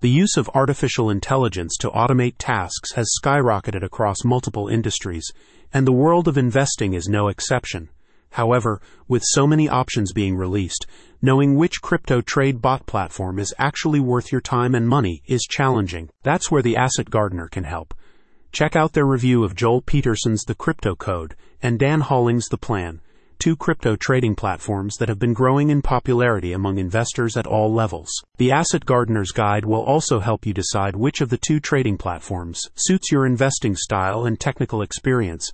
The use of artificial intelligence to automate tasks has skyrocketed across multiple industries, and the world of investing is no exception. However, with so many options being released, knowing which crypto trade bot platform is actually worth your time and money is challenging. That's where the Asset Gardener can help. Check out their review of Joel Peterson's The Crypto Code and Dan Hollings' The Plan, two crypto trading platforms that have been growing in popularity among investors at all levels. The Asset Gardener's Guide will also help you decide which of the two trading platforms suits your investing style and technical experience,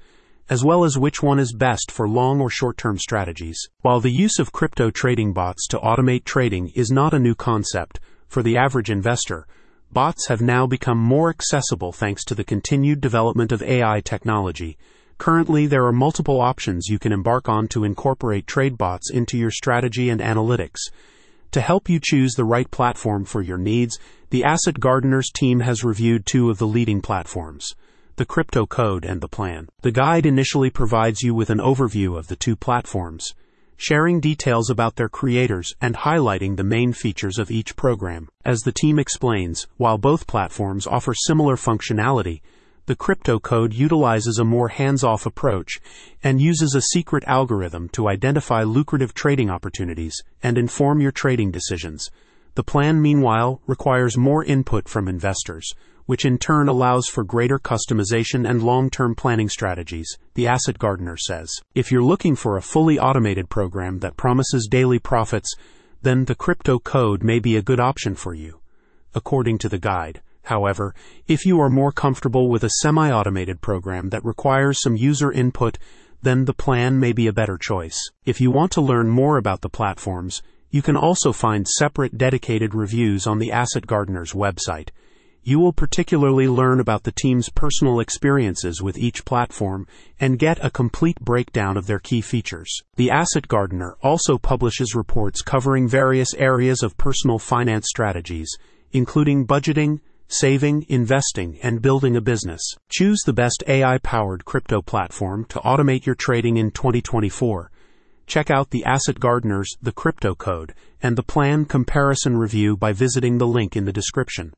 as well as which one is best for long or short term strategies. While the use of crypto trading bots to automate trading is not a new concept for the average investor, bots have now become more accessible thanks to the continued development of AI technology Currently, there are multiple options you can embark on to incorporate trade bots into your strategy and analytics. To help you choose the right platform for your needs, the Asset Gardeners team has reviewed two of the leading platforms the Crypto Code and the Plan. The guide initially provides you with an overview of the two platforms, sharing details about their creators and highlighting the main features of each program. As the team explains, while both platforms offer similar functionality, the crypto code utilizes a more hands-off approach and uses a secret algorithm to identify lucrative trading opportunities and inform your trading decisions. The plan, meanwhile, requires more input from investors, which in turn allows for greater customization and long-term planning strategies, the Asset Gardener says. If you're looking for a fully automated program that promises daily profits, then the crypto code may be a good option for you. According to the guide, However, if you are more comfortable with a semi automated program that requires some user input, then the plan may be a better choice. If you want to learn more about the platforms, you can also find separate dedicated reviews on the Asset Gardener's website. You will particularly learn about the team's personal experiences with each platform and get a complete breakdown of their key features. The Asset Gardener also publishes reports covering various areas of personal finance strategies, including budgeting, saving, investing, and building a business. Choose the best AI powered crypto platform to automate your trading in 2024. Check out the Asset Gardeners, the Crypto Code, and the Plan Comparison Review by visiting the link in the description.